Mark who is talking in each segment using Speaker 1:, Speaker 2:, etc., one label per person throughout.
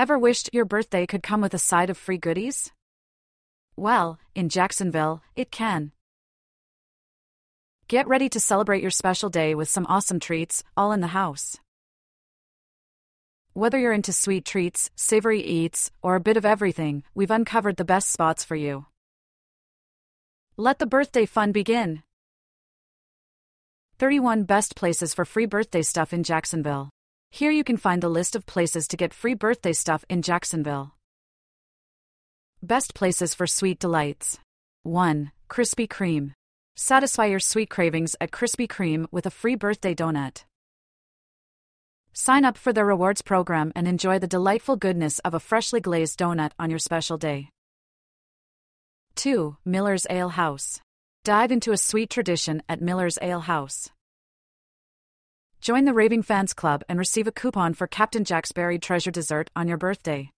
Speaker 1: Ever wished your birthday could come with a side of free goodies? Well, in Jacksonville, it can. Get ready to celebrate your special day with some awesome treats, all in the house. Whether you're into sweet treats, savory eats, or a bit of everything, we've uncovered the best spots for you. Let the birthday fun begin. 31 Best Places for Free Birthday Stuff in Jacksonville. Here you can find the list of places to get free birthday stuff in Jacksonville. Best places for sweet delights. 1. Krispy Kreme. Satisfy your sweet cravings at Krispy Kreme with a free birthday donut. Sign up for their rewards program and enjoy the delightful goodness of a freshly glazed donut on your special day. 2. Miller's Ale House. Dive into a sweet tradition at Miller's Ale House. Join the Raving Fans Club and receive a coupon for Captain Jack's Buried Treasure dessert on your birthday.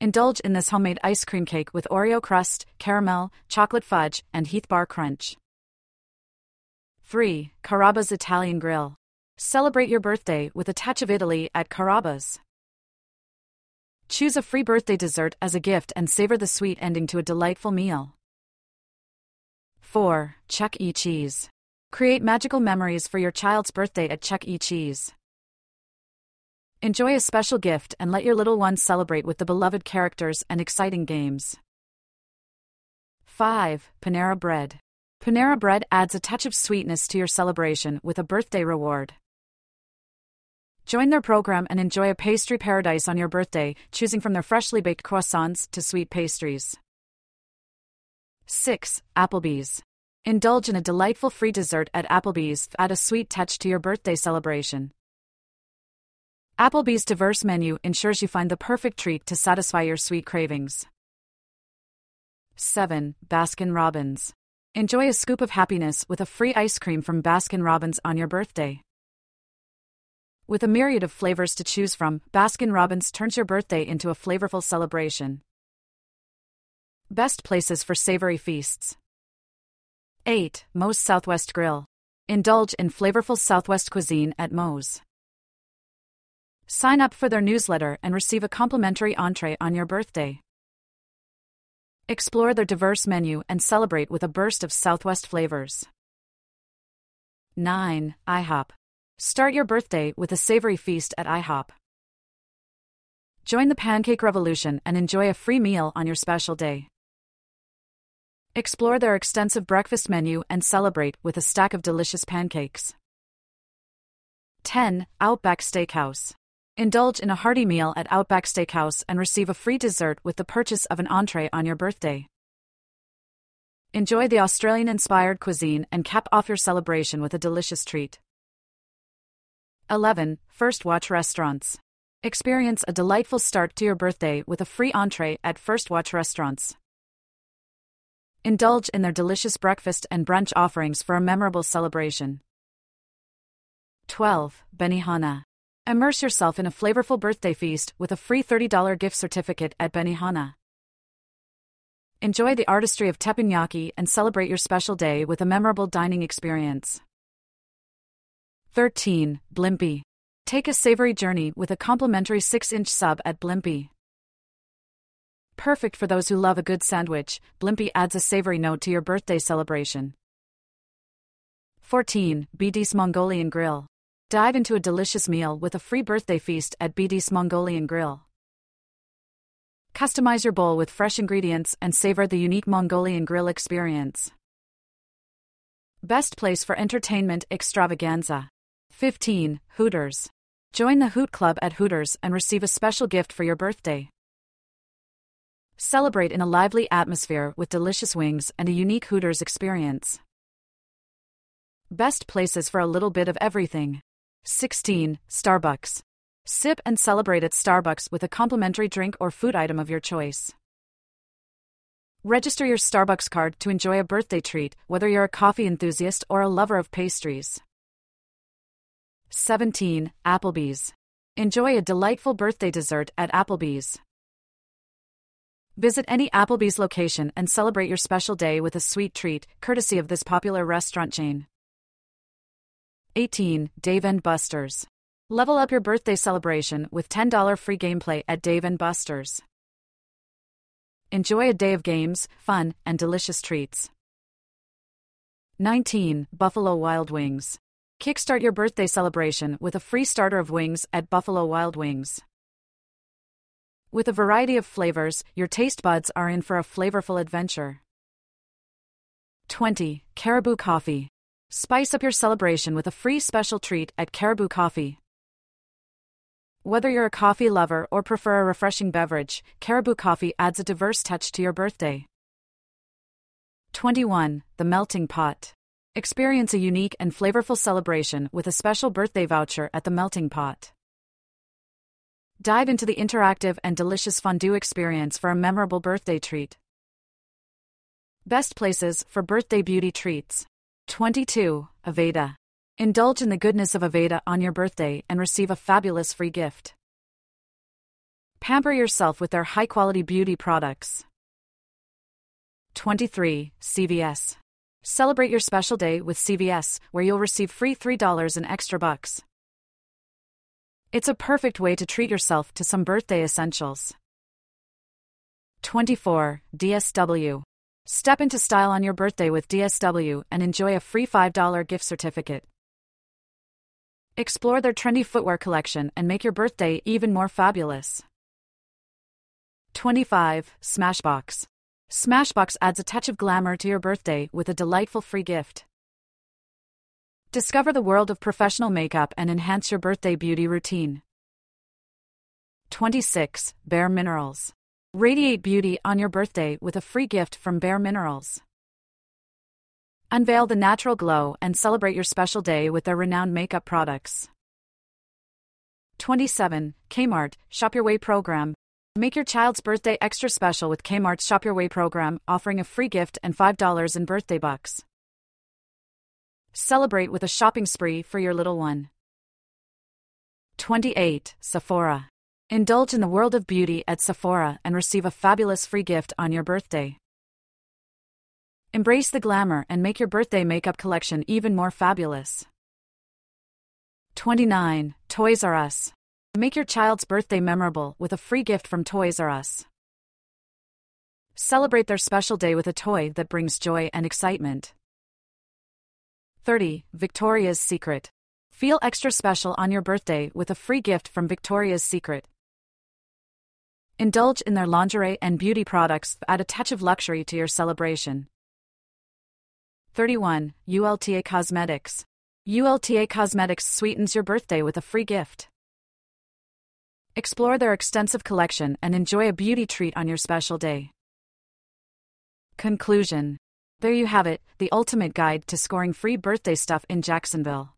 Speaker 1: Indulge in this homemade ice cream cake with Oreo crust, caramel, chocolate fudge, and Heath Bar Crunch. 3. Carrabba's Italian Grill. Celebrate your birthday with a touch of Italy at Carrabba's. Choose a free birthday dessert as a gift and savor the sweet ending to a delightful meal. 4. Chuck E. Cheese. Create magical memories for your child's birthday at Chuck E. Cheese. Enjoy a special gift and let your little ones celebrate with the beloved characters and exciting games. 5. Panera Bread. Panera Bread adds a touch of sweetness to your celebration with a birthday reward. Join their program and enjoy a pastry paradise on your birthday, choosing from their freshly baked croissants to sweet pastries. 6. Applebee's. Indulge in a delightful free dessert at Applebee's, add a sweet touch to your birthday celebration. Applebee's diverse menu ensures you find the perfect treat to satisfy your sweet cravings. 7. Baskin Robbins. Enjoy a scoop of happiness with a free ice cream from Baskin Robbins on your birthday. With a myriad of flavors to choose from, Baskin Robbins turns your birthday into a flavorful celebration. Best places for savory feasts. 8. Moe's Southwest Grill. Indulge in flavorful Southwest cuisine at Moe's. Sign up for their newsletter and receive a complimentary entree on your birthday. Explore their diverse menu and celebrate with a burst of Southwest flavors. 9. IHOP. Start your birthday with a savory feast at IHOP. Join the pancake revolution and enjoy a free meal on your special day. Explore their extensive breakfast menu and celebrate with a stack of delicious pancakes. 10. Outback Steakhouse. Indulge in a hearty meal at Outback Steakhouse and receive a free dessert with the purchase of an entree on your birthday. Enjoy the Australian inspired cuisine and cap off your celebration with a delicious treat. 11. First Watch Restaurants. Experience a delightful start to your birthday with a free entree at First Watch Restaurants. Indulge in their delicious breakfast and brunch offerings for a memorable celebration. 12. Benihana. Immerse yourself in a flavorful birthday feast with a free $30 gift certificate at Benihana. Enjoy the artistry of teppanyaki and celebrate your special day with a memorable dining experience. 13. Blimpie. Take a savory journey with a complimentary 6 inch sub at Blimpie. Perfect for those who love a good sandwich, Blimpie adds a savory note to your birthday celebration. 14. BD's Mongolian Grill. Dive into a delicious meal with a free birthday feast at BD's Mongolian Grill. Customize your bowl with fresh ingredients and savor the unique Mongolian grill experience. Best place for entertainment extravaganza. 15. Hooters. Join the Hoot Club at Hooters and receive a special gift for your birthday. Celebrate in a lively atmosphere with delicious wings and a unique Hooters experience. Best places for a little bit of everything. 16. Starbucks. Sip and celebrate at Starbucks with a complimentary drink or food item of your choice. Register your Starbucks card to enjoy a birthday treat, whether you're a coffee enthusiast or a lover of pastries. 17. Applebee's. Enjoy a delightful birthday dessert at Applebee's. Visit any Applebee's location and celebrate your special day with a sweet treat, courtesy of this popular restaurant chain. 18. Dave and Buster's. Level up your birthday celebration with $10 free gameplay at Dave & Buster's. Enjoy a day of games, fun, and delicious treats. 19. Buffalo Wild Wings. Kickstart your birthday celebration with a free starter of wings at Buffalo Wild Wings. With a variety of flavors, your taste buds are in for a flavorful adventure. 20. Caribou Coffee. Spice up your celebration with a free special treat at Caribou Coffee. Whether you're a coffee lover or prefer a refreshing beverage, Caribou Coffee adds a diverse touch to your birthday. 21. The Melting Pot. Experience a unique and flavorful celebration with a special birthday voucher at the Melting Pot. Dive into the interactive and delicious fondue experience for a memorable birthday treat. Best places for birthday beauty treats. 22. Aveda. Indulge in the goodness of Aveda on your birthday and receive a fabulous free gift. Pamper yourself with their high quality beauty products. 23. CVS. Celebrate your special day with CVS, where you'll receive free $3 in extra bucks. It's a perfect way to treat yourself to some birthday essentials. 24. DSW. Step into style on your birthday with DSW and enjoy a free $5 gift certificate. Explore their trendy footwear collection and make your birthday even more fabulous. 25. Smashbox. Smashbox adds a touch of glamour to your birthday with a delightful free gift. Discover the world of professional makeup and enhance your birthday beauty routine. 26. Bare Minerals. Radiate beauty on your birthday with a free gift from Bare Minerals. Unveil the natural glow and celebrate your special day with their renowned makeup products. 27. Kmart Shop Your Way program. Make your child's birthday extra special with Kmart's Shop Your Way program, offering a free gift and $5 in birthday bucks. Celebrate with a shopping spree for your little one. 28. Sephora. Indulge in the world of beauty at Sephora and receive a fabulous free gift on your birthday. Embrace the glamour and make your birthday makeup collection even more fabulous. 29. Toys R Us. Make your child's birthday memorable with a free gift from Toys R Us. Celebrate their special day with a toy that brings joy and excitement. 30. Victoria's Secret. Feel extra special on your birthday with a free gift from Victoria's Secret. Indulge in their lingerie and beauty products add a touch of luxury to your celebration. 31. ULTA Cosmetics. ULTA Cosmetics sweetens your birthday with a free gift. Explore their extensive collection and enjoy a beauty treat on your special day. Conclusion There you have it, the ultimate guide to scoring free birthday stuff in Jacksonville.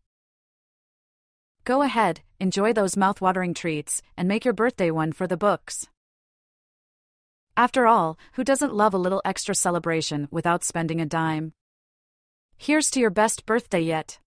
Speaker 1: Go ahead, enjoy those mouth-watering treats, and make your birthday one for the books. After all, who doesn't love a little extra celebration without spending a dime? Here's to your best birthday yet.